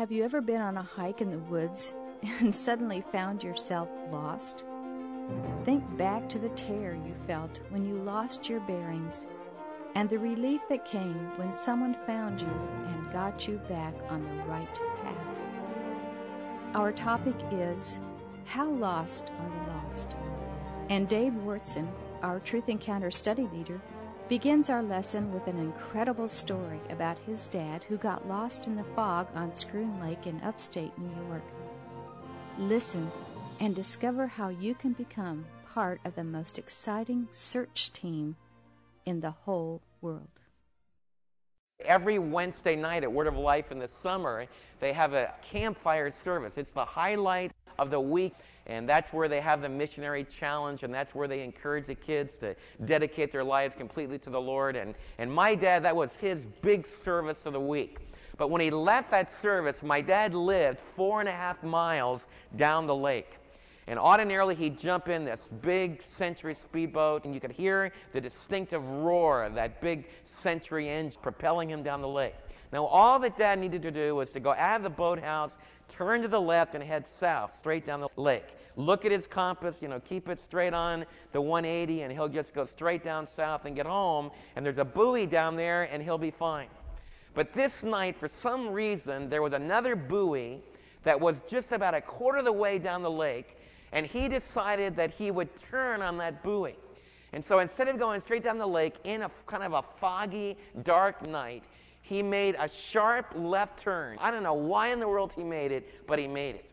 Have you ever been on a hike in the woods and suddenly found yourself lost? Think back to the terror you felt when you lost your bearings and the relief that came when someone found you and got you back on the right path. Our topic is How Lost Are the Lost? And Dave Wyrtzen, our Truth Encounter study leader, begins our lesson with an incredible story about his dad who got lost in the fog on Schroon Lake in upstate New York. Listen and discover how you can become part of the most exciting search team in the whole world. Every Wednesday night at Word of Life in the summer, they have a campfire service. It's the highlight of the week, and that's where they have the missionary challenge, and that's where they encourage the kids to dedicate their lives completely to the Lord. And, and my dad, that was his big service of the week. But when he left that service, my dad lived four and a half miles down the lake. And ordinarily, he'd jump in this big Century speedboat, and you could hear the distinctive roar of that big Century engine propelling him down the lake. Now, all that Dad needed to do was to go out of the boathouse, turn to the left, and head south, straight down the lake. Look at his compass, you know, keep it straight on the 180, and he'll just go straight down south and get home. And there's a buoy down there, and he'll be fine. But this night, for some reason, there was another buoy that was just about a quarter of the way down the lake, and he decided that he would turn on that buoy. And so instead of going straight down the lake in a kind of a foggy, dark night, he made a sharp left turn. I don't know why in the world he made it, but he made it.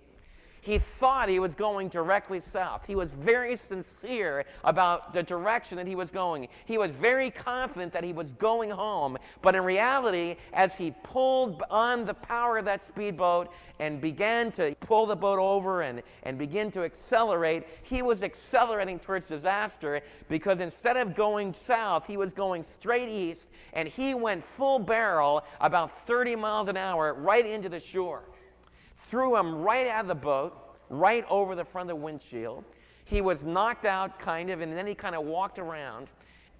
He thought he was going directly south. He was very sincere about the direction that he was going. He was very confident that he was going home. But in reality, as he pulled on the power of that speedboat and began to pull the boat over and, and begin to accelerate, he was accelerating towards disaster because instead of going south, he was going straight east and he went full barrel about 30 miles an hour right into the shore threw him right out of the boat, right over the front of the windshield. He was knocked out, kind of, and then he kind of walked around.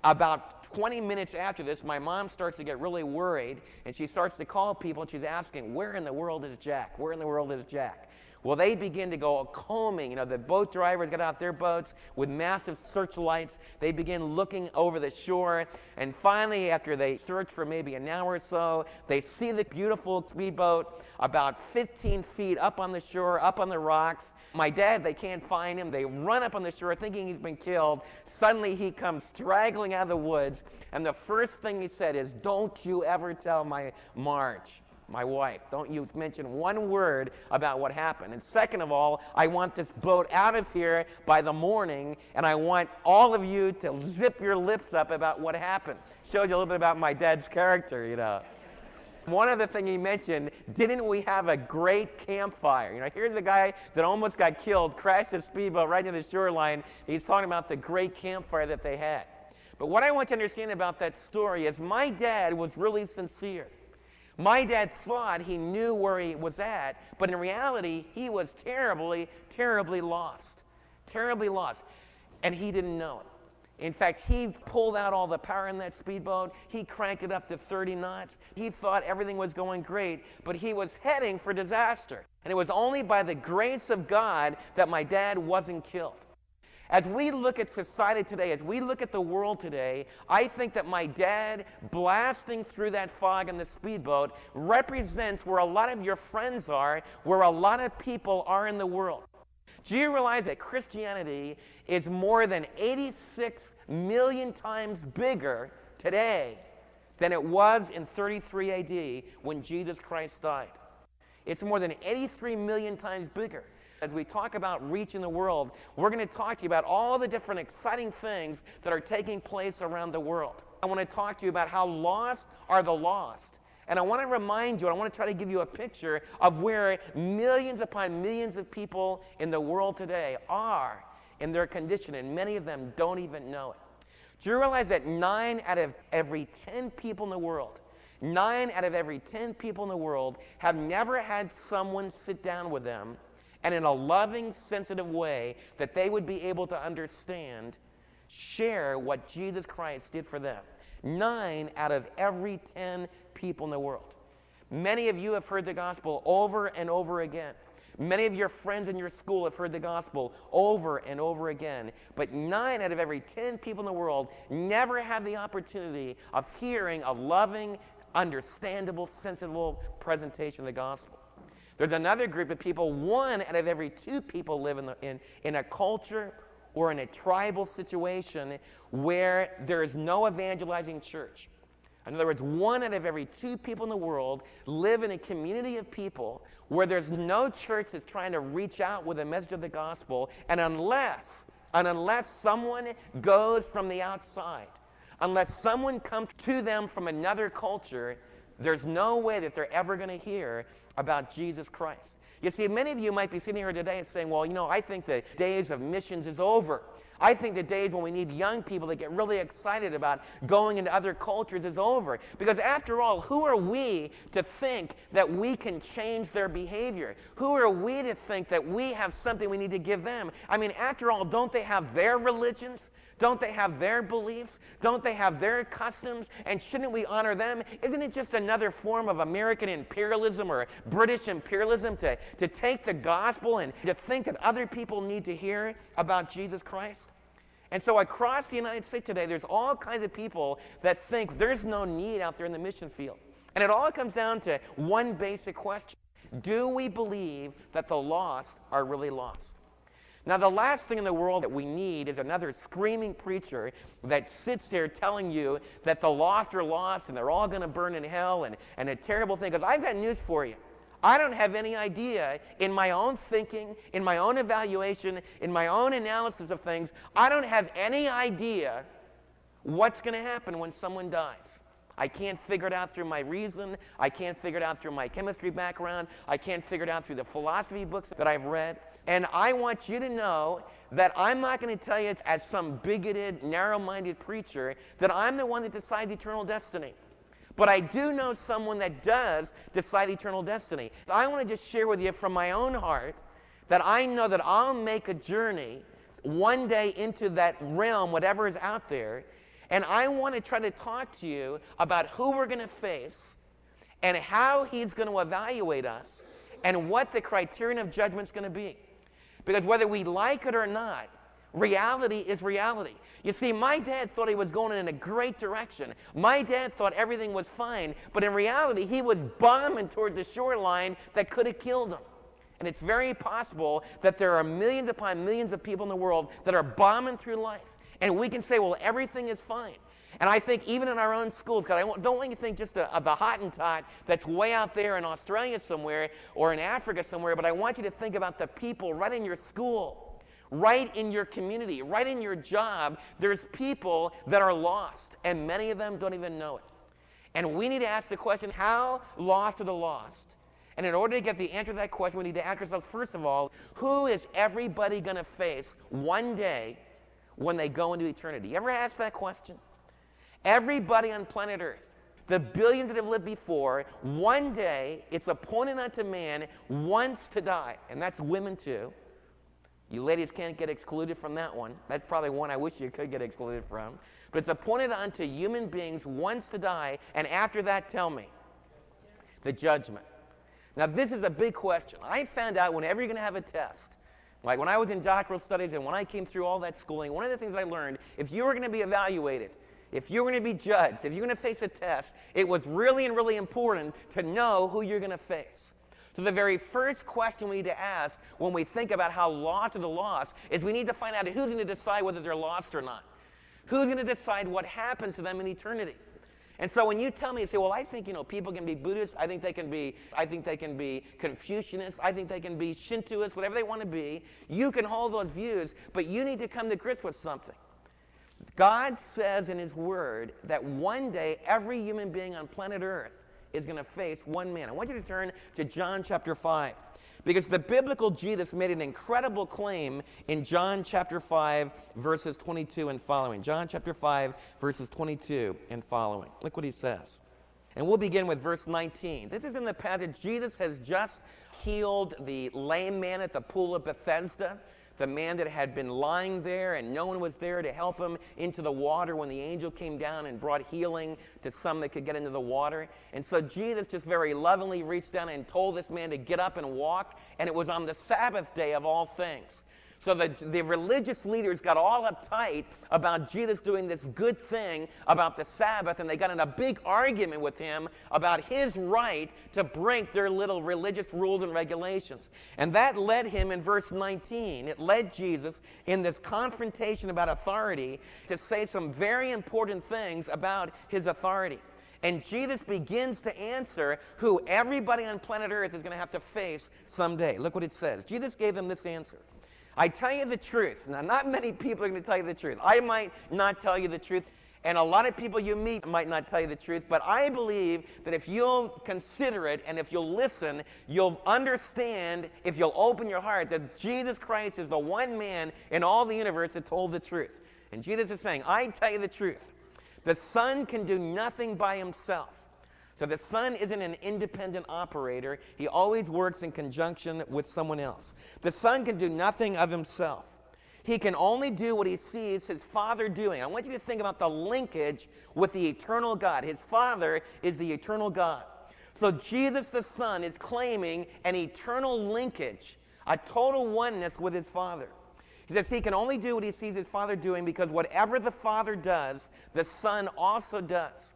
About 20 minutes after this, my mom starts to get really worried, and she starts to call people, and she's asking, Where in the world is Jack? Where in the world is Jack? Well, they begin to go combing. You know, the boat drivers get out their boats with massive searchlights. They begin looking over the shore. And finally, after they search for maybe an hour or so, they see the beautiful speedboat about 15 feet up on the shore, up on the rocks. My dad, they can't find him. They run up on the shore thinking he's been killed. Suddenly, he comes straggling out of the woods. And the first thing he said is, Don't you ever tell my Marge my wife. Don't you mention one word about what happened. And second of all, I want this boat out of here by the morning, and I want all of you to zip your lips up about what happened. Showed you a little bit about my dad's character, you know. One other thing he mentioned, didn't we have a great campfire? You know, here's a guy that almost got killed, crashed his speedboat right into the shoreline. He's talking about the great campfire that they had. But what I want to understand about that story is my dad was really sincere. My dad thought he knew where he was at, but in reality, he was terribly, terribly lost. Terribly lost. And he didn't know it. In fact, he pulled out all the power in that speedboat. He cranked it up to 30 knots. He thought everything was going great, but he was heading for disaster. And it was only by the grace of God that my dad wasn't killed. As we look at society today, as we look at the world today, I think that my dad blasting through that fog in the speedboat represents where a lot of your friends are, where a lot of people are in the world. Do you realize that Christianity is more than 86 million times bigger today than it was in 33 AD when Jesus Christ died? It's more than 83 million times bigger. As we talk about reaching the world, we're going to talk to you about all the different exciting things that are taking place around the world. I want to talk to you about how lost are the lost. And I want to remind you, I want to try to give you a picture of where millions upon millions of people in the world today are in their condition, and many of them don't even know it. Do you realize that nine out of every 10 people in the world, nine out of every 10 people in the world have never had someone sit down with them and in a loving, sensitive way that they would be able to understand, share what Jesus Christ did for them. Nine out of every ten people in the world. Many of you have heard the gospel over and over again. Many of your friends in your school have heard the gospel over and over again. But nine out of every 10 people in the world never have the opportunity of hearing a loving, understandable, sensible presentation of the gospel. There's another group of people, one out of every two people live in, the, in, in a culture or in a tribal situation where there is no evangelizing church. In other words, one out of every two people in the world live in a community of people where there's no church that's trying to reach out with a message of the gospel, and unless, and unless someone goes from the outside, unless someone comes to them from another culture, there's no way that they're ever going to hear about Jesus Christ. You see, many of you might be sitting here today and saying, well, you know, I think the days of missions is over. I think the days when we need young people to get really excited about going into other cultures is over. Because after all, who are we to think that we can change their behavior? Who are we to think that we have something we need to give them? I mean, after all, don't they have their religions? Don't they have their beliefs? Don't they have their customs? And shouldn't we honor them? Isn't it just another form of American imperialism or British imperialism to, to take the gospel and to think that other people need to hear about Jesus Christ? And so across the United States today, there's all kinds of people that think there's no need out there in the mission field. And it all comes down to one basic question Do we believe that the lost are really lost? Now, the last thing in the world that we need is another screaming preacher that sits there telling you that the lost are lost and they're all going to burn in hell and, and a terrible thing. Because I've got news for you. I don't have any idea in my own thinking, in my own evaluation, in my own analysis of things, I don't have any idea what's going to happen when someone dies. I can't figure it out through my reason. I can't figure it out through my chemistry background. I can't figure it out through the philosophy books that I've read. And I want you to know that I'm not going to tell you as some bigoted, narrow minded preacher that I'm the one that decides eternal destiny. But I do know someone that does decide eternal destiny. I want to just share with you from my own heart that I know that I'll make a journey one day into that realm, whatever is out there. And I want to try to talk to you about who we're going to face and how He's going to evaluate us and what the criterion of judgment is going to be. Because whether we like it or not, reality is reality. You see, my dad thought he was going in a great direction. My dad thought everything was fine, but in reality, he was bombing toward the shoreline that could have killed him. And it's very possible that there are millions upon millions of people in the world that are bombing through life. And we can say, well, everything is fine. And I think even in our own schools, because I don't want you to think just of the Hottentot that's way out there in Australia somewhere or in Africa somewhere, but I want you to think about the people right in your school, right in your community, right in your job. There's people that are lost, and many of them don't even know it. And we need to ask the question how lost are the lost? And in order to get the answer to that question, we need to ask ourselves, first of all, who is everybody going to face one day when they go into eternity? You ever ask that question? Everybody on planet Earth, the billions that have lived before, one day it's appointed unto man once to die, and that's women too. You ladies can't get excluded from that one. That's probably one I wish you could get excluded from. But it's appointed unto human beings once to die, and after that, tell me the judgment. Now, this is a big question. I found out whenever you're going to have a test, like when I was in doctoral studies and when I came through all that schooling, one of the things I learned if you were going to be evaluated, if you're going to be judged, if you're going to face a test, it was really and really important to know who you're going to face. So, the very first question we need to ask when we think about how lost are the lost is we need to find out who's going to decide whether they're lost or not. Who's going to decide what happens to them in eternity? And so when you tell me, you say, well, I think, you know, people can be Buddhists. I think they can be, I think they can be Confucianists. I think they can be Shintoists, whatever they want to be. You can hold those views, but you need to come to grips with something. God says in His Word that one day every human being on planet Earth is going to face one man. I want you to turn to John chapter 5. Because the biblical Jesus made an incredible claim in John chapter 5, verses 22 and following. John chapter 5, verses 22 and following. Look what he says. And we'll begin with verse 19. This is in the passage Jesus has just healed the lame man at the pool of Bethesda. the man that had been lying there and no one was there to help him into the water when the angel came down and brought healing to some that could get into the water. And so Jesus just very lovingly reached down and told this man to get up and walk. And it was on the Sabbath day of all things. So the, the religious leaders got all uptight about Jesus doing this good thing about the Sabbath, and they got in a big argument with him about his right to break their little religious rules and regulations. And that led him in verse 19, it led Jesus in this confrontation about authority to say some very important things about his authority. And Jesus begins to answer who everybody on planet Earth is going to have to face someday. Look what it says. Jesus gave them this answer. I tell you the truth. Now, not many people are going to tell you the truth. I might not tell you the truth, and a lot of people you meet might not tell you the truth, but I believe that if you'll consider it and if you'll listen, you'll understand, if you'll open your heart, that Jesus Christ is the one man in all the universe that told the truth. And Jesus is saying, I tell you the truth. The Son can do nothing by himself. So the Son isn't an independent operator. He always works in conjunction with someone else. The Son can do nothing of himself. He can only do what he sees his Father doing. I want you to think about the linkage with the eternal God. His Father is the eternal God. So Jesus the Son is claiming an eternal linkage, a total oneness with his Father. He says he can only do what he sees his Father doing because whatever the Father does, the Son also does.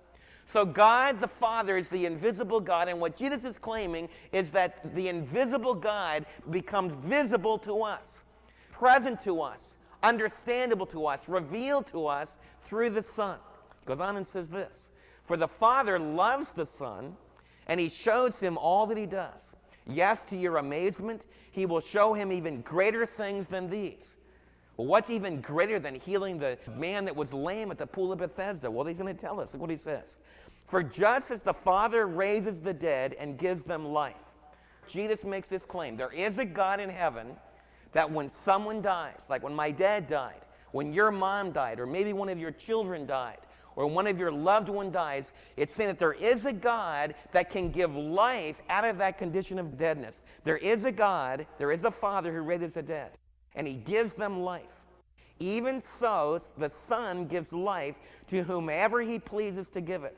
So, God the Father is the invisible God, and what Jesus is claiming is that the invisible God becomes visible to us, present to us, understandable to us, revealed to us through the Son. Goes on and says this For the Father loves the Son, and he shows him all that he does. Yes, to your amazement, he will show him even greater things than these. What's even greater than healing the man that was lame at the pool of Bethesda? Well, he's going to tell us. Look what he says. For just as the Father raises the dead and gives them life, Jesus makes this claim. There is a God in heaven that when someone dies, like when my dad died, when your mom died, or maybe one of your children died, or one of your loved one dies, it's saying that there is a God that can give life out of that condition of deadness. There is a God, there is a Father who raises the dead, and He gives them life. Even so, the Son gives life to whomever He pleases to give it.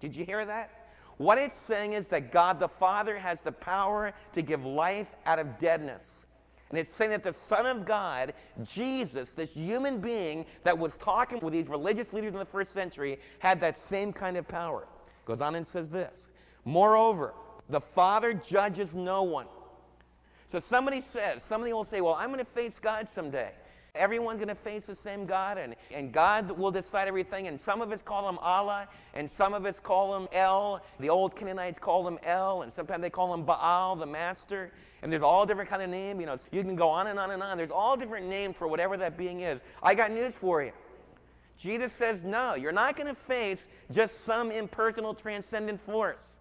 Did you hear that? What it's saying is that God the Father has the power to give life out of deadness. And it's saying that the Son of God, Jesus, this human being that was talking with these religious leaders in the first century, had that same kind of power. Goes on and says this Moreover, the Father judges no one. So somebody says, somebody will say, Well, I'm going to face God someday. Everyone's going to face the same God, and, and God will decide everything. And some of us call him Allah, and some of us call him El. The old Canaanites call him El, and sometimes they call him Baal, the master. And there's all different kind of name. You know, you can go on and on and on. There's all different names for whatever that being is. I got news for you. Jesus says, no, you're not going to face just some impersonal, transcendent force.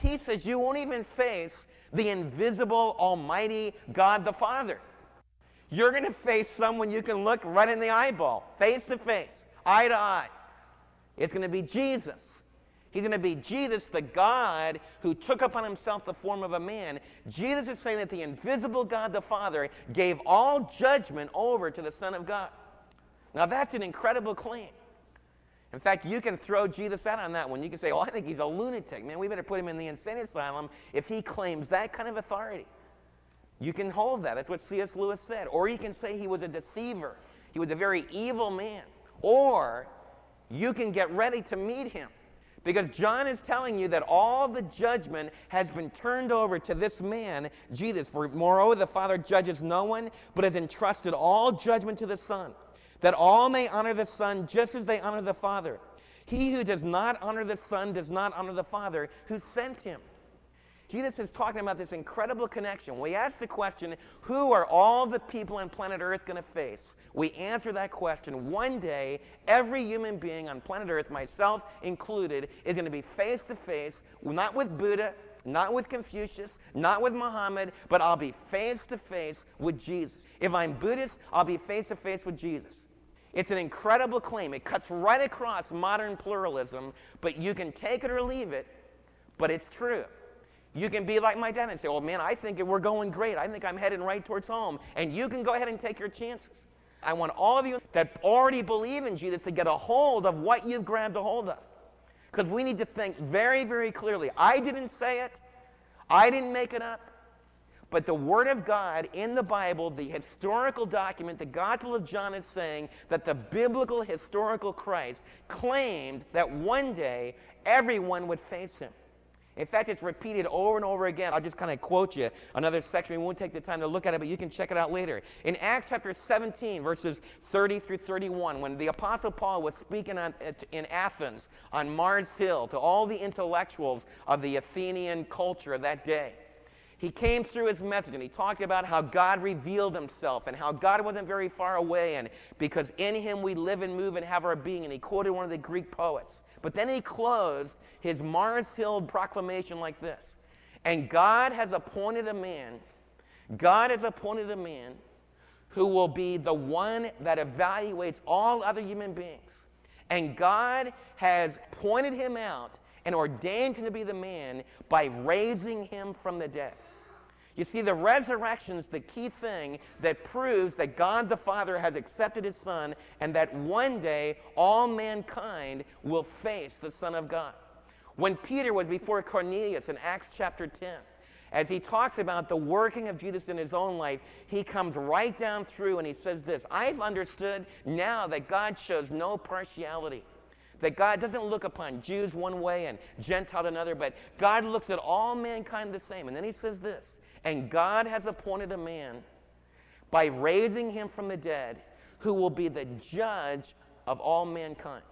He says you won't even face the invisible, almighty God the Father. You're going to face someone you can look right in the eyeball, face to face, eye to eye. It's going to be Jesus. He's going to be Jesus, the God who took upon himself the form of a man. Jesus is saying that the invisible God, the Father, gave all judgment over to the Son of God. Now, that's an incredible claim. In fact, you can throw Jesus out on that one. You can say, "Well, I think he's a lunatic. Man, we better put him in the insane asylum if he claims that kind of authority. You can hold that. That's what C.S. Lewis said. Or you can say he was a deceiver. He was a very evil man. Or you can get ready to meet him. Because John is telling you that all the judgment has been turned over to this man, Jesus. For moreover, the Father judges no one, but has entrusted all judgment to the Son, that all may honor the Son just as they honor the Father. He who does not honor the Son does not honor the Father who sent him. Jesus is talking about this incredible connection. We ask the question, who are all the people on planet Earth going to face? We answer that question. One day, every human being on planet Earth, myself included, is going to be face to face, not with Buddha, not with Confucius, not with Muhammad, but I'll be face to face with Jesus. If I'm Buddhist, I'll be face to face with Jesus. It's an incredible claim. It cuts right across modern pluralism, but you can take it or leave it, but it's true. You can be like my dad and say, well, man, I think we're going great. I think I'm heading right towards home. And you can go ahead and take your chances. I want all of you that already believe in Jesus to get a hold of what you've grabbed a hold of. Because we need to think very, very clearly. I didn't say it, I didn't make it up. But the Word of God in the Bible, the historical document, the Gospel of John is saying that the biblical historical Christ claimed that one day everyone would face him. In fact, it's repeated over and over again. I'll just kind of quote you another section. We won't take the time to look at it, but you can check it out later. In Acts chapter 17, verses 30 through 31, when the Apostle Paul was speaking on, in Athens on Mars Hill to all the intellectuals of the Athenian culture of that day, he came through his message and he talked about how God revealed himself and how God wasn't very far away, and because in him we live and move and have our being. And he quoted one of the Greek poets. But then he closed his Mars Hill proclamation like this And God has appointed a man, God has appointed a man who will be the one that evaluates all other human beings. And God has pointed him out and ordained him to be the man by raising him from the dead. You see, the resurrection is the key thing that proves that God the Father has accepted his Son and that one day all mankind will face the Son of God. When Peter was before Cornelius in Acts chapter 10, as he talks about the working of Jesus in his own life, he comes right down through and he says this I've understood now that God shows no partiality. That God doesn't look upon Jews one way and Gentile another, but God looks at all mankind the same. And then he says this and God has appointed a man by raising him from the dead who will be the judge of all mankind.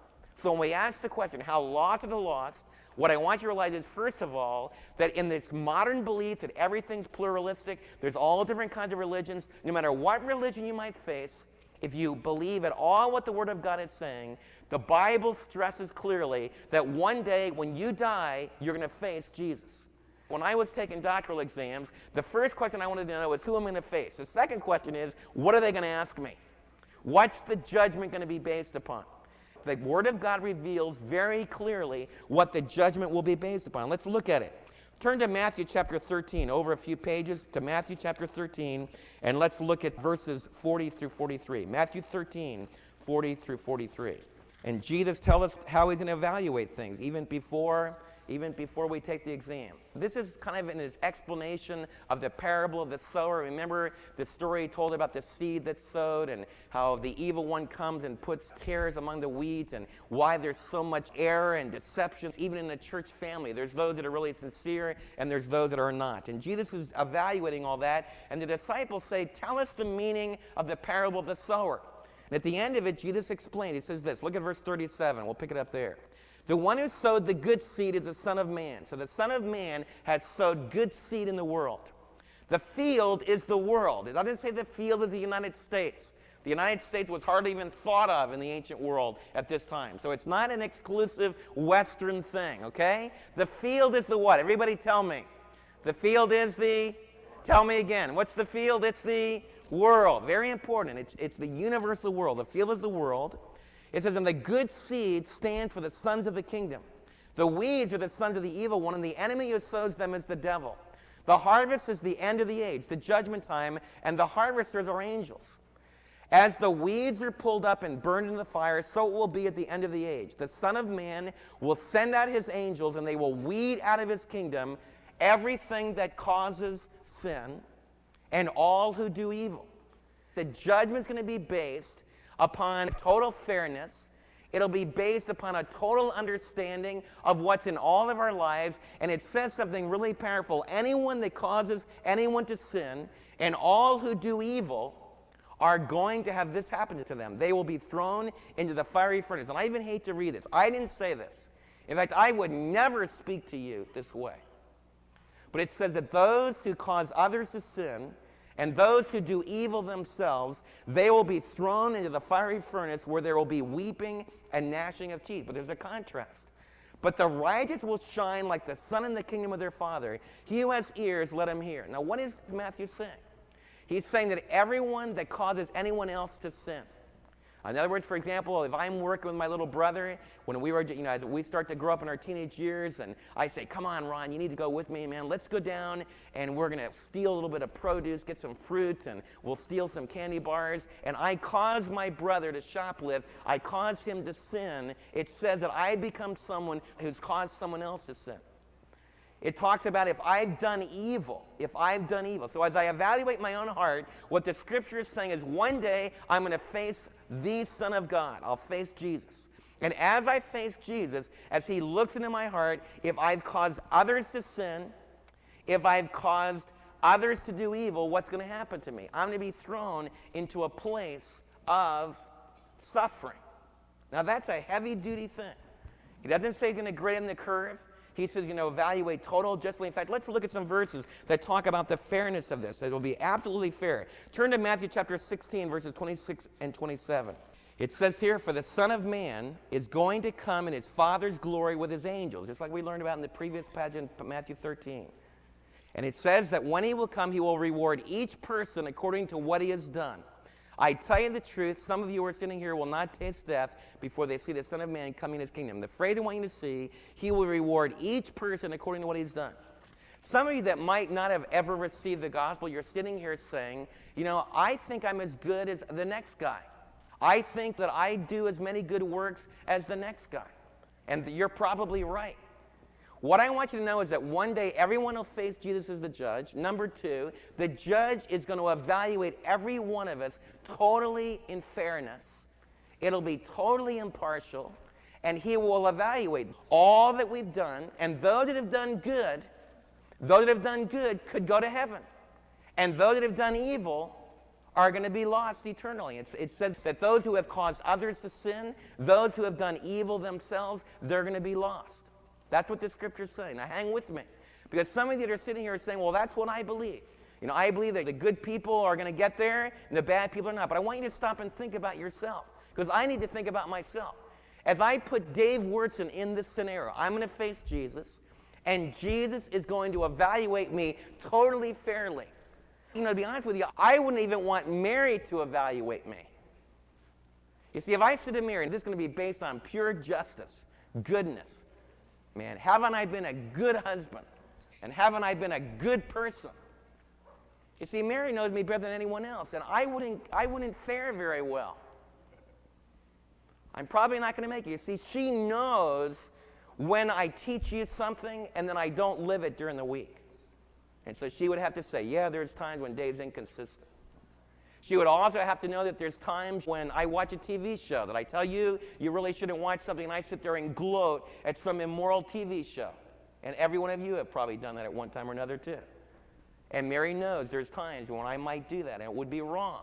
So when we ask the question, how lost are the lost? What I want you to realize is, first of all, that in this modern belief that everything's pluralistic, there's all different kinds of religions, no matter what religion you might face, if you believe at all what the Word of God is saying, the Bible stresses clearly that one day when you die, you're going to face Jesus. When I was taking doctoral exams, the first question I wanted to know was who I'm going to face. The second question is, what are they going to ask me? What's the judgment going to be based upon? The Word of God reveals very clearly what the judgment will be based upon. Let's look at it. Turn to Matthew chapter 13, over a few pages to Matthew chapter 13, and let's look at verses 40 through 43. Matthew 13, 40 through 43. And Jesus tells us how he's going to evaluate things, even before even before we take the exam. This is kind of his explanation of the parable of the sower. Remember the story told about the seed that's sowed and how the evil one comes and puts tares among the wheat and why there's so much error and deception, even in the church family. There's those that are really sincere and there's those that are not. And Jesus is evaluating all that, and the disciples say, Tell us the meaning of the parable of the sower. And at the end of it, Jesus explained, He says this. Look at verse 37. We'll pick it up there. The one who sowed the good seed is the Son of Man. So the Son of Man has sowed good seed in the world. The field is the world. It doesn't say the field is the United States. The United States was hardly even thought of in the ancient world at this time. So it's not an exclusive Western thing, okay? The field is the what? Everybody tell me. The field is the, tell me again. What's the field? It's the world. Very important. It's, it's the universal world. The field is the world. It says, And the good seed stand for the sons of the kingdom. The weeds are the sons of the evil one, and the enemy who sows them is the devil. The harvest is the end of the age, the judgment time, and the harvesters are angels. As the weeds are pulled up and burned in the fire, so it will be at the end of the age. The Son of Man will send out his angels, and they will weed out of his kingdom everything that causes sin and all who do evil. The judgment's going to be based upon total fairness. It'll be based upon a total understanding of what's in all of our lives. And it says something really powerful. Anyone that causes anyone to sin and all who do evil are going to have this happen to them. They will be thrown into the fiery furnace. And I even hate to read this. I didn't say this. In fact, I would never speak to you this way. But it says that those who cause others to sin and those who do evil themselves, they will be thrown into the fiery furnace where there will be weeping and gnashing of teeth. But there's a contrast. But the righteous will shine like the sun in the kingdom of their Father. He who has ears, let him hear. Now, what is Matthew saying? He's saying that everyone that causes anyone else to sin, In other words, for example, if I'm working with my little brother, when we were, you know, as we start to grow up in our teenage years, and I say, "Come on, Ron, you need to go with me, man. Let's go down, and we're going to steal a little bit of produce, get some fruit, and we'll steal some candy bars." And I cause my brother to shoplift. I cause him to sin. It says that I become someone who's caused someone else to sin. It talks about if I've done evil, if I've done evil. So as I evaluate my own heart, what the scripture is saying is one day I'm going to face the Son of God. I'll face Jesus. And as I face Jesus, as he looks into my heart, if I've caused others to sin, if I've caused others to do evil, what's going to happen to me? I'm going to be thrown into a place of suffering. Now, that's a heavy duty thing. He doesn't say he's going to grade in the curve. He says, you know, evaluate total justly. In fact, let's look at some verses that talk about the fairness of this. It will be absolutely fair. Turn to Matthew chapter 16, verses 26 and 27. It says here, For the Son of Man is going to come in his Father's glory with his angels, just like we learned about in the previous pageant, Matthew 13. And it says that when he will come, he will reward each person according to what he has done. I tell you the truth, some of you who are sitting here will not taste death before they see the Son of Man coming in his kingdom. The phrase I want you to see, he will reward each person according to what he's done. Some of you that might not have ever received the gospel, you're sitting here saying, you know, I think I'm as good as the next guy. I think that I do as many good works as the next guy. And you're probably right. What I want you to know is that one day everyone will face Jesus as the judge. Number two, the judge is going to evaluate every one of us totally in fairness. It'll be totally impartial, and he will evaluate all that we've done. And those that have done good, those that have done good could go to heaven. And those that have done evil are going to be lost eternally. It's, it says that those who have caused others to sin, those who have done evil themselves, they're going to be lost. That's what the scripture's saying. Now hang with me. Because some of you that are sitting here are saying, well, that's what I believe. You know, I believe that the good people are going to get there and the bad people are not. But I want you to stop and think about yourself. Because I need to think about myself. As I put Dave Wyrtzen in this scenario, I'm going to face Jesus, and Jesus is going to evaluate me totally fairly. You know, to be honest with you, I wouldn't even want Mary to evaluate me. You see, if I sit in Mary, this is going to be based on pure justice, goodness, Man, haven't I been a good husband? And haven't I been a good person? You see, Mary knows me better than anyone else, and I wouldn't, I wouldn't fare very well. I'm probably not going to make it. You see, she knows when I teach you something and then I don't live it during the week. And so she would have to say, Yeah, there's times when Dave's inconsistent. She would also have to know that there's times when I watch a TV show that I tell you you really shouldn't watch something, and I sit there and gloat at some immoral TV show. And every one of you have probably done that at one time or another, too. And Mary knows there's times when I might do that, and it would be wrong.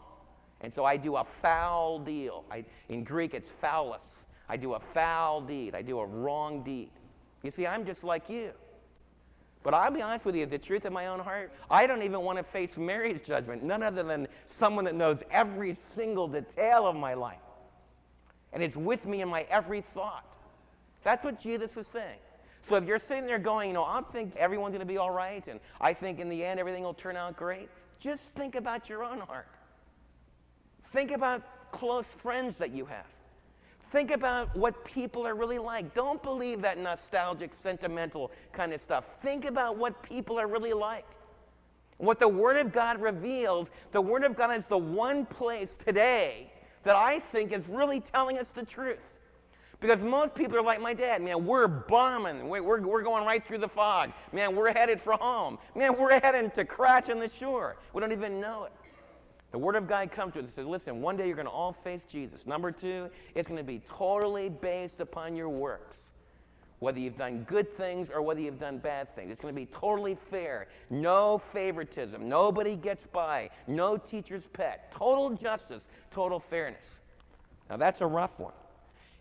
And so I do a foul deal. I, in Greek, it's phaulos. I do a foul deed. I do a wrong deed. You see, I'm just like you. But I'll be honest with you, the truth of my own heart, I don't even want to face Mary's judgment, none other than someone that knows every single detail of my life. And it's with me in my every thought. That's what Jesus is saying. So if you're sitting there going, you know, I think everyone's going to be all right, and I think in the end everything will turn out great, just think about your own heart. Think about close friends that you have. Think about what people are really like. Don't believe that nostalgic, sentimental kind of stuff. Think about what people are really like. What the Word of God reveals, the Word of God is the one place today that I think is really telling us the truth. Because most people are like my dad. Man, we're bombing. We're, we're, going right through the fog. Man, we're headed for home. Man, we're heading to crash on the shore. We don't even know it. The Word of God comes to us and says, listen, one day you're going to all face Jesus. Number two, it's going to be totally based upon your works. Whether you've done good things or whether you've done bad things. It's going to be totally fair. No favoritism. Nobody gets by. No teacher's pet. Total justice. Total fairness. Now that's a rough one.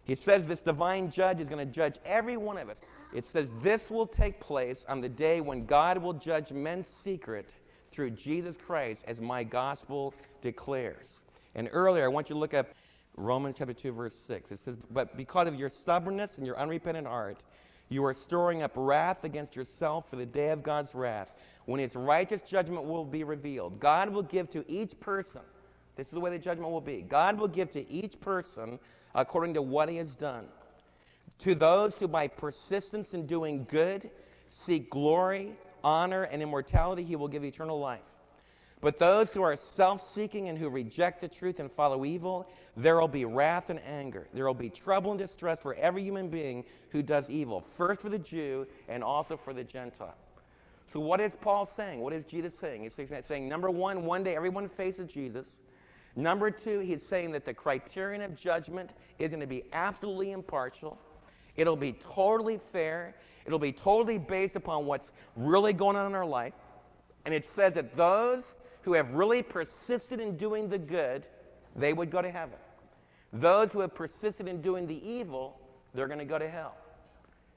He says this divine judge is going to judge every one of us. It says this will take place on the day when God will judge men's secret through Jesus Christ, as my gospel declares. And earlier, I want you to look at Romans chapter 2, verse 6. It says, But because of your stubbornness and your unrepentant heart, you are storing up wrath against yourself for the day of God's wrath, when its righteous judgment will be revealed. God will give to each person This is the way the judgment will be. God will give to each person according to what he has done. To those who, by persistence in doing good, seek glory, honor, and immortality, he will give eternal life. But those who are self seeking and who reject the truth and follow evil, there will be wrath and anger. There will be trouble and distress for every human being who does evil, first for the Jew and also for the Gentile. So, what is Paul saying? What is Jesus saying? He's saying, number one, one day everyone faces Jesus. Number two, he's saying that the criterion of judgment is going to be absolutely impartial. It'll be totally fair. It'll be totally based upon what's really going on in our life. And it says that those who have really persisted in doing the good, they would go to heaven. Those who have persisted in doing the evil, they're going to go to hell.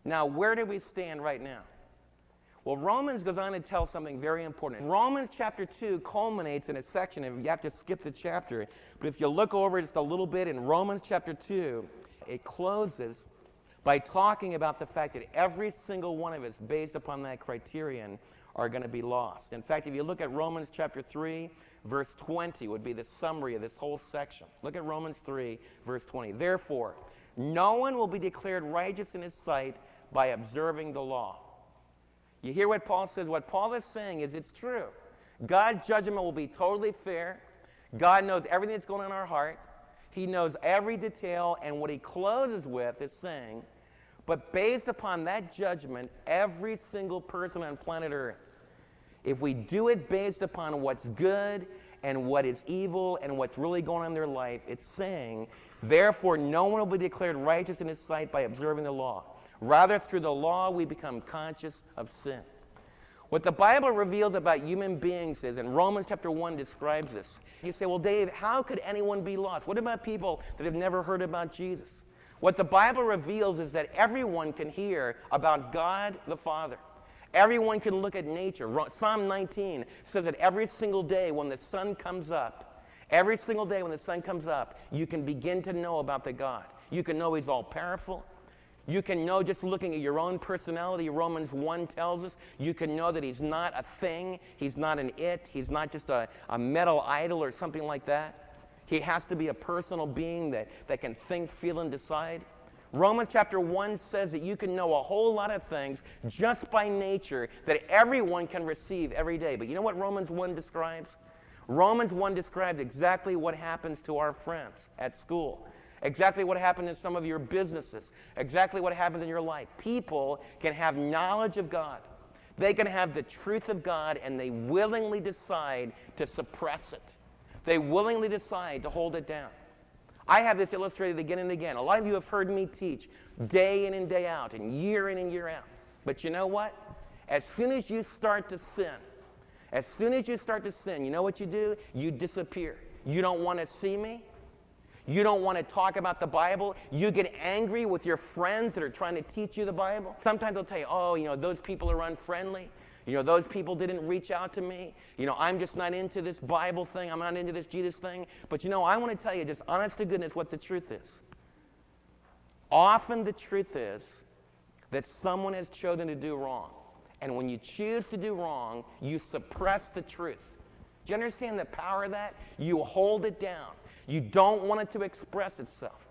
Now, where do we stand right now? Well, Romans goes on to tell something very important. Romans chapter 2 culminates in a section, and you have to skip the chapter, but if you look over just a little bit in Romans chapter 2, it closes by talking about the fact that every single one of us, based upon that criterion, are going to be lost. In fact, if you look at Romans chapter 3, verse 20, would be the summary of this whole section. Look at Romans 3, verse 20. Therefore, no one will be declared righteous in his sight by observing the law. You hear what Paul says? What Paul is saying is it's true. God's judgment will be totally fair. God knows everything that's going on in our heart. He knows every detail, and what he closes with is saying, but based upon that judgment, every single person on planet Earth, if we do it based upon what's good and what is evil and what's really going on in their life, it's saying, therefore, no one will be declared righteous in his sight by observing the law. Rather, through the law, we become conscious of sin. What the Bible reveals about human beings is, and Romans chapter 1 describes this. You say, well, Dave, how could anyone be lost? What about people that have never heard about Jesus? What the Bible reveals is that everyone can hear about God the Father. Everyone can look at nature. Psalm 19 says that every single day when the sun comes up, every single day when the sun comes up, you can begin to know about the God. You can know He's all powerful. You can know just looking at your own personality, Romans 1 tells us, you can know that he's not a thing, he's not an it, he's not just a, a metal idol or something like that. He has to be a personal being that, that can think, feel, and decide. Romans chapter 1 says that you can know a whole lot of things just by nature that everyone can receive every day. But you know what Romans 1 describes? Romans 1 describes exactly what happens to our friends at school exactly what happened in some of your businesses, exactly what happens in your life. People can have knowledge of God. They can have the truth of God and they willingly decide to suppress it. They willingly decide to hold it down. I have this illustrated again and again. A lot of you have heard me teach day in and day out and year in and year out. But you know what? As soon as you start to sin, as soon as you start to sin, you know what you do? You disappear. You don't want to see me. You don't want to talk about the Bible. You get angry with your friends that are trying to teach you the Bible. Sometimes they'll tell you, oh, you know, those people are unfriendly. You know, those people didn't reach out to me. You know, I'm just not into this Bible thing. I'm not into this Jesus thing. But you know, I want to tell you, just honest to goodness, what the truth is. Often the truth is that someone has chosen to do wrong. And when you choose to do wrong, you suppress the truth. Do you understand the power of that? You hold it down. You don't want it to express itself.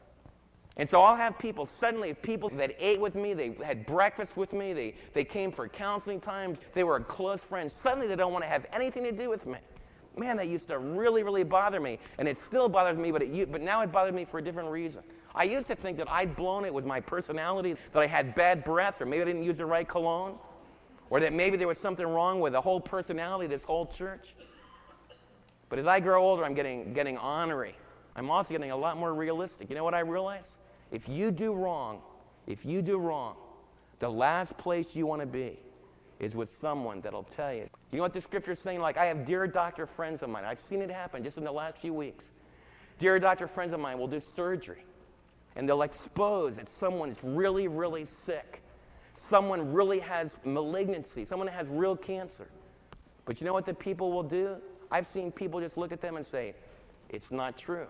And so I'll have people, suddenly, people that ate with me, they had breakfast with me, they, they came for counseling times, they were a close friends. Suddenly they don't want to have anything to do with me. Man, that used to really, really bother me. And it still bothers me, but, it, but now it bothers me for a different reason. I used to think that I'd blown it with my personality, that I had bad breath, or maybe I didn't use the right cologne, or that maybe there was something wrong with the whole personality this whole church. But as I grow older, I'm getting, getting honorary. I'm also getting a lot more realistic. You know what I realize? If you do wrong, if you do wrong, the last place you want to be is with someone that'll tell you. You know what the scripture is saying? Like, I have dear doctor friends of mine. I've seen it happen just in the last few weeks. Dear doctor friends of mine will do surgery, and they'll expose that someone's really, really sick. Someone really has malignancy. Someone has real cancer. But you know what the people will do? I've seen people just look at them and say, It's not true.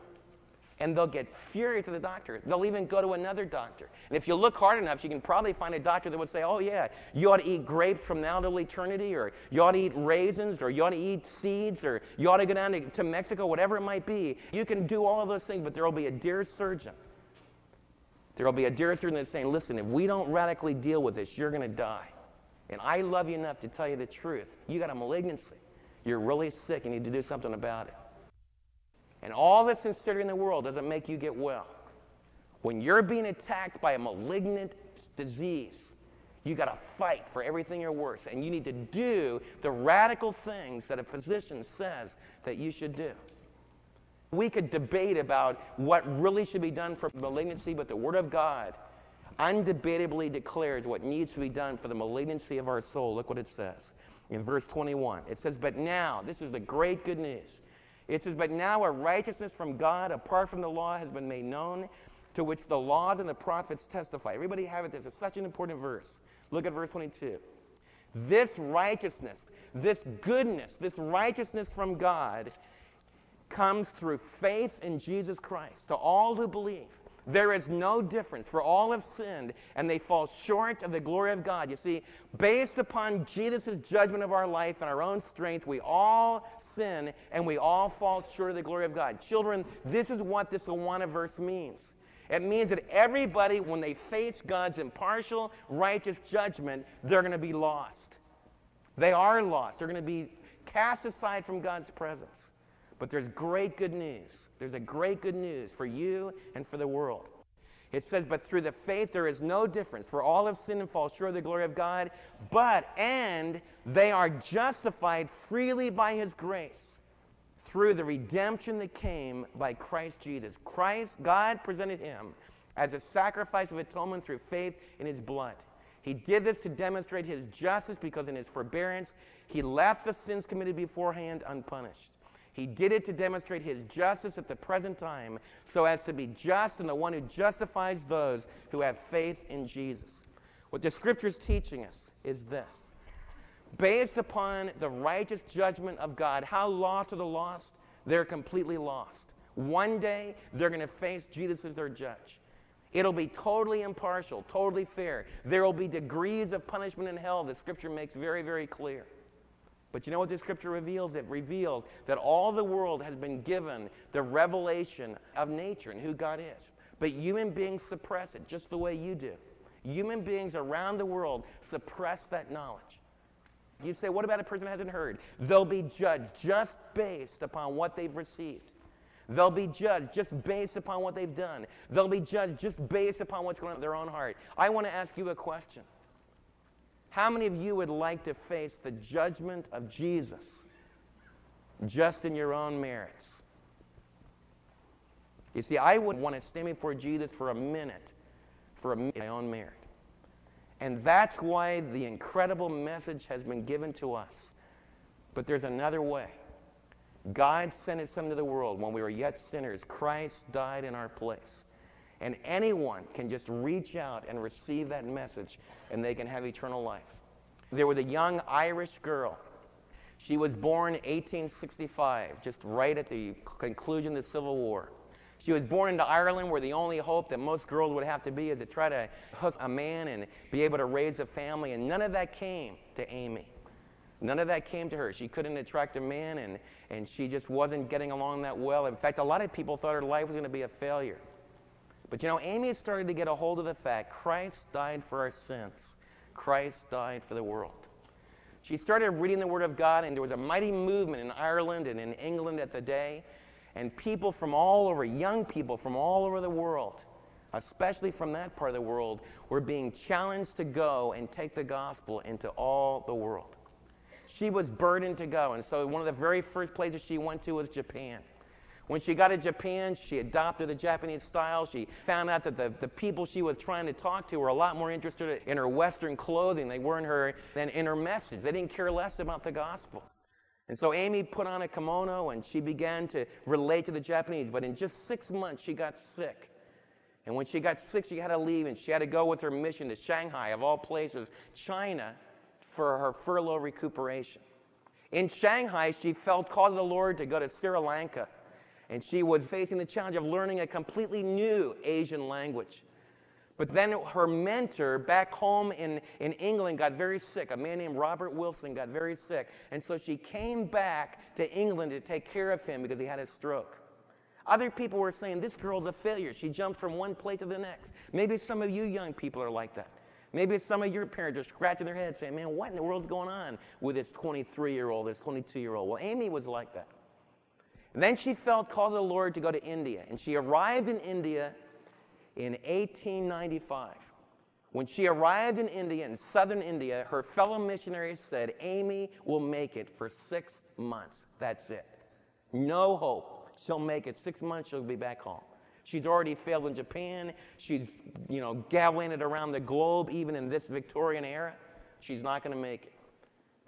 And they'll get furious at the doctor. They'll even go to another doctor. And if you look hard enough, you can probably find a doctor that would say, oh, yeah, you ought to eat grapes from now till eternity, or you ought to eat raisins, or you ought to eat seeds, or you ought to go down to, to Mexico, whatever it might be. You can do all of those things, but there will be a dear surgeon. There will be a dear surgeon that's saying, listen, if we don't radically deal with this, you're going to die. And I love you enough to tell you the truth. You got a malignancy. You're really sick. You need to do something about it. And all the sincerity in the world doesn't make you get well. When you're being attacked by a malignant disease, you got to fight for everything you're worth. And you need to do the radical things that a physician says that you should do. We could debate about what really should be done for malignancy, but the Word of God undebatably declares what needs to be done for the malignancy of our soul. Look what it says in verse 21. It says, But now, this is the great good news. It says, But now a righteousness from God apart from the law has been made known, to which the laws and the prophets testify. Everybody have it. This is such an important verse. Look at verse 22. This righteousness, this goodness, this righteousness from God comes through faith in Jesus Christ to all who believe. There is no difference, for all have sinned and they fall short of the glory of God. You see, based upon Jesus' judgment of our life and our own strength, we all sin and we all fall short of the glory of God. Children, this is what this Awana verse means. It means that everybody, when they face God's impartial, righteous judgment, they're going to be lost. They are lost. They're going to be cast aside from God's presence. But there's great good news. There's a great good news for you and for the world. It says, But through the faith there is no difference, for all have sinned and fall short of the glory of God, but, and they are justified freely by his grace through the redemption that came by Christ Jesus. Christ, God presented him as a sacrifice of atonement through faith in his blood. He did this to demonstrate his justice because in his forbearance he left the sins committed beforehand unpunished. He did it to demonstrate his justice at the present time, so as to be just and the one who justifies those who have faith in Jesus. What the scripture is teaching us is this based upon the righteous judgment of God, how lost are the lost? They're completely lost. One day, they're going to face Jesus as their judge. It'll be totally impartial, totally fair. There will be degrees of punishment in hell, the scripture makes very, very clear. But you know what the scripture reveals? It reveals that all the world has been given the revelation of nature and who God is. But human beings suppress it just the way you do. Human beings around the world suppress that knowledge. You say, what about a person who hasn't heard? They'll be judged just based upon what they've received. They'll be judged just based upon what they've done. They'll be judged just based upon what's going on in their own heart. I want to ask you a question. How many of you would like to face the judgment of Jesus just in your own merits? You see, I wouldn't want to stand before Jesus for a minute, for a my own merit. And that's why the incredible message has been given to us. But there's another way. God sent his Son to the world when we were yet sinners. Christ died in our place. And anyone can just reach out and receive that message, and they can have eternal life. There was a young Irish girl. She was born 1865, just right at the conclusion of the Civil War. She was born into Ireland, where the only hope that most girls would have to be is to try to hook a man and be able to raise a family. And none of that came to Amy. None of that came to her. She couldn't attract a man, and, and she just wasn't getting along that well. In fact, a lot of people thought her life was going to be a failure. But you know, Amy started to get a hold of the fact Christ died for our sins, Christ died for the world. She started reading the Word of God, and there was a mighty movement in Ireland and in England at the day. And people from all over, young people from all over the world, especially from that part of the world, were being challenged to go and take the gospel into all the world. She was burdened to go. And so one of the very first places she went to was Japan. When she got to Japan, she adopted the Japanese style. She found out that the, the people she was trying to talk to were a lot more interested in her Western clothing they were in her than in her message. They didn't care less about the gospel. And so Amy put on a kimono and she began to relate to the Japanese. But in just six months, she got sick. And when she got sick, she had to leave and she had to go with her mission to Shanghai, of all places, China, for her furlough recuperation. In Shanghai, she felt called to the Lord to go to Sri Lanka and she was facing the challenge of learning a completely new Asian language. But then her mentor back home in, in England got very sick. A man named Robert Wilson got very sick. And so she came back to England to take care of him because he had a stroke. Other people were saying, This girl's a failure. She jumped from one plate to the next. Maybe some of you young people are like that. Maybe some of your parents are scratching their heads saying, Man, what in the world's going on with this 23 year old, this 22 year old? Well, Amy was like that. And then she felt called of the Lord to go to India. And she arrived in India in 1895. When she arrived in India, in southern India, her fellow missionaries said, Amy will make it for six months. That's it. No hope. She'll make it. Six months, she'll be back home. She's already failed in Japan. She's, you know, gallivanted around the globe, even in this Victorian era. She's not going to make it.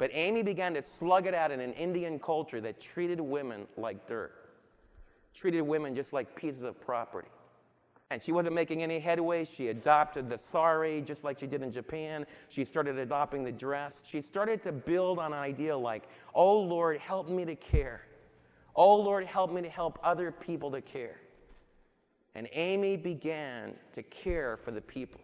But Amy began to slug it out in an Indian culture that treated women like dirt, treated women just like pieces of property and she wasn't making any headway. She adopted the sari just like she did in Japan. She started adopting the dress. She started to build on an idea like, oh Lord, help me to care. Oh Lord, help me to help other people to care. And Amy began to care for the people.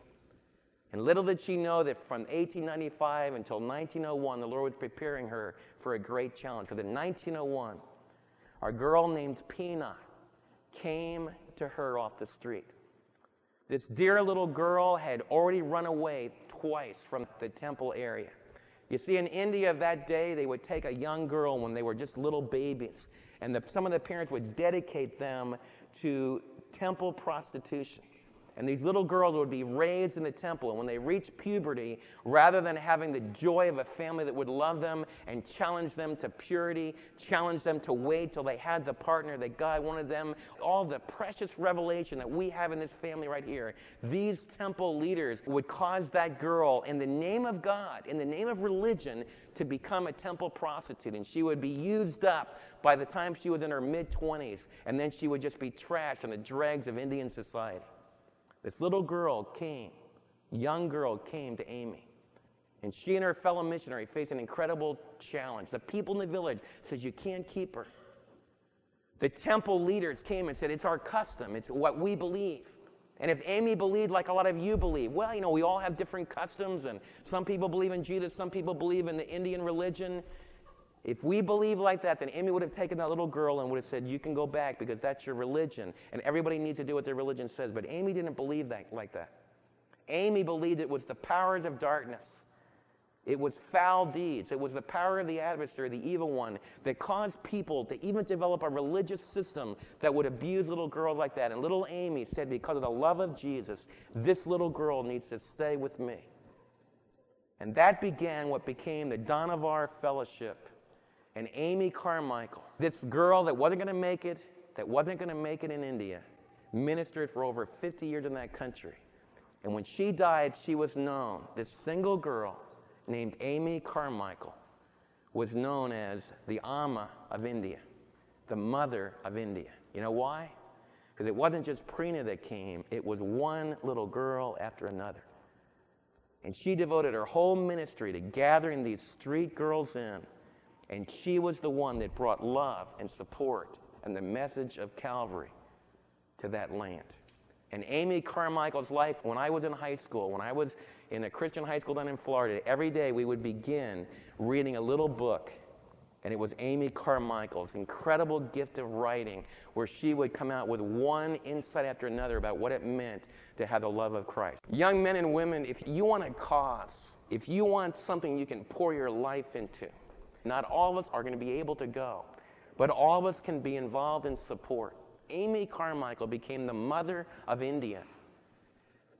And little did she know that from 1895 until 1901, the Lord was preparing her for a great challenge. Because in 1901, a girl named Pina came to her off the street. This dear little girl had already run away twice from the temple area. You see, in India of that day, they would take a young girl when they were just little babies, and the, some of the parents would dedicate them to temple prostitution. And these little girls would be raised in the temple. And when they reached puberty, rather than having the joy of a family that would love them and challenge them to purity, challenge them to wait till they had the partner that God wanted them, all the precious revelation that we have in this family right here, these temple leaders would cause that girl, in the name of God, in the name of religion, to become a temple prostitute. And she would be used up by the time she was in her mid 20s. And then she would just be trashed on the dregs of Indian society. This little girl came, young girl came to Amy. And she and her fellow missionary faced an incredible challenge. The people in the village said, You can't keep her. The temple leaders came and said, It's our custom, it's what we believe. And if Amy believed like a lot of you believe, well, you know, we all have different customs, and some people believe in Jesus, some people believe in the Indian religion. If we believe like that, then Amy would have taken that little girl and would have said, You can go back because that's your religion. And everybody needs to do what their religion says. But Amy didn't believe that like that. Amy believed it was the powers of darkness. It was foul deeds. It was the power of the adversary, the evil one, that caused people to even develop a religious system that would abuse little girls like that. And little Amy said, Because of the love of Jesus, this little girl needs to stay with me. And that began what became the Dohnavur Fellowship and Amy Carmichael, this girl that wasn't going to make it, that wasn't going to make it in India, ministered for over 50 years in that country. And when she died, she was known, this single girl named Amy Carmichael was known as the Amma of India, the mother of India. You know why? Because it wasn't just Prina that came, it was one little girl after another. And she devoted her whole ministry to gathering these street girls in and she was the one that brought love and support and the message of Calvary to that land. And Amy Carmichael's life, when I was in high school, when I was in a Christian high school down in Florida, every day we would begin reading a little book. And it was Amy Carmichael's incredible gift of writing, where she would come out with one insight after another about what it meant to have the love of Christ. Young men and women, if you want a cause, if you want something you can pour your life into, not all of us are going to be able to go, but all of us can be involved in support. Amy Carmichael became the mother of India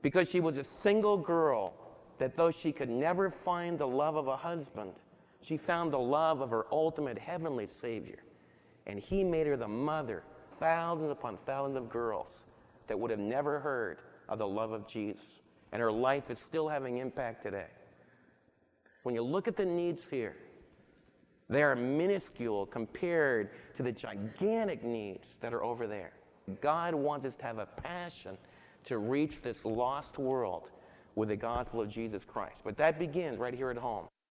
because she was a single girl that though she could never find the love of a husband, she found the love of her ultimate heavenly Savior. And he made her the mother, thousands upon thousands of girls that would have never heard of the love of Jesus. And her life is still having impact today. When you look at the needs here, they are minuscule compared to the gigantic needs that are over there. God wants us to have a passion to reach this lost world with the gospel of Jesus Christ. But that begins right here at home.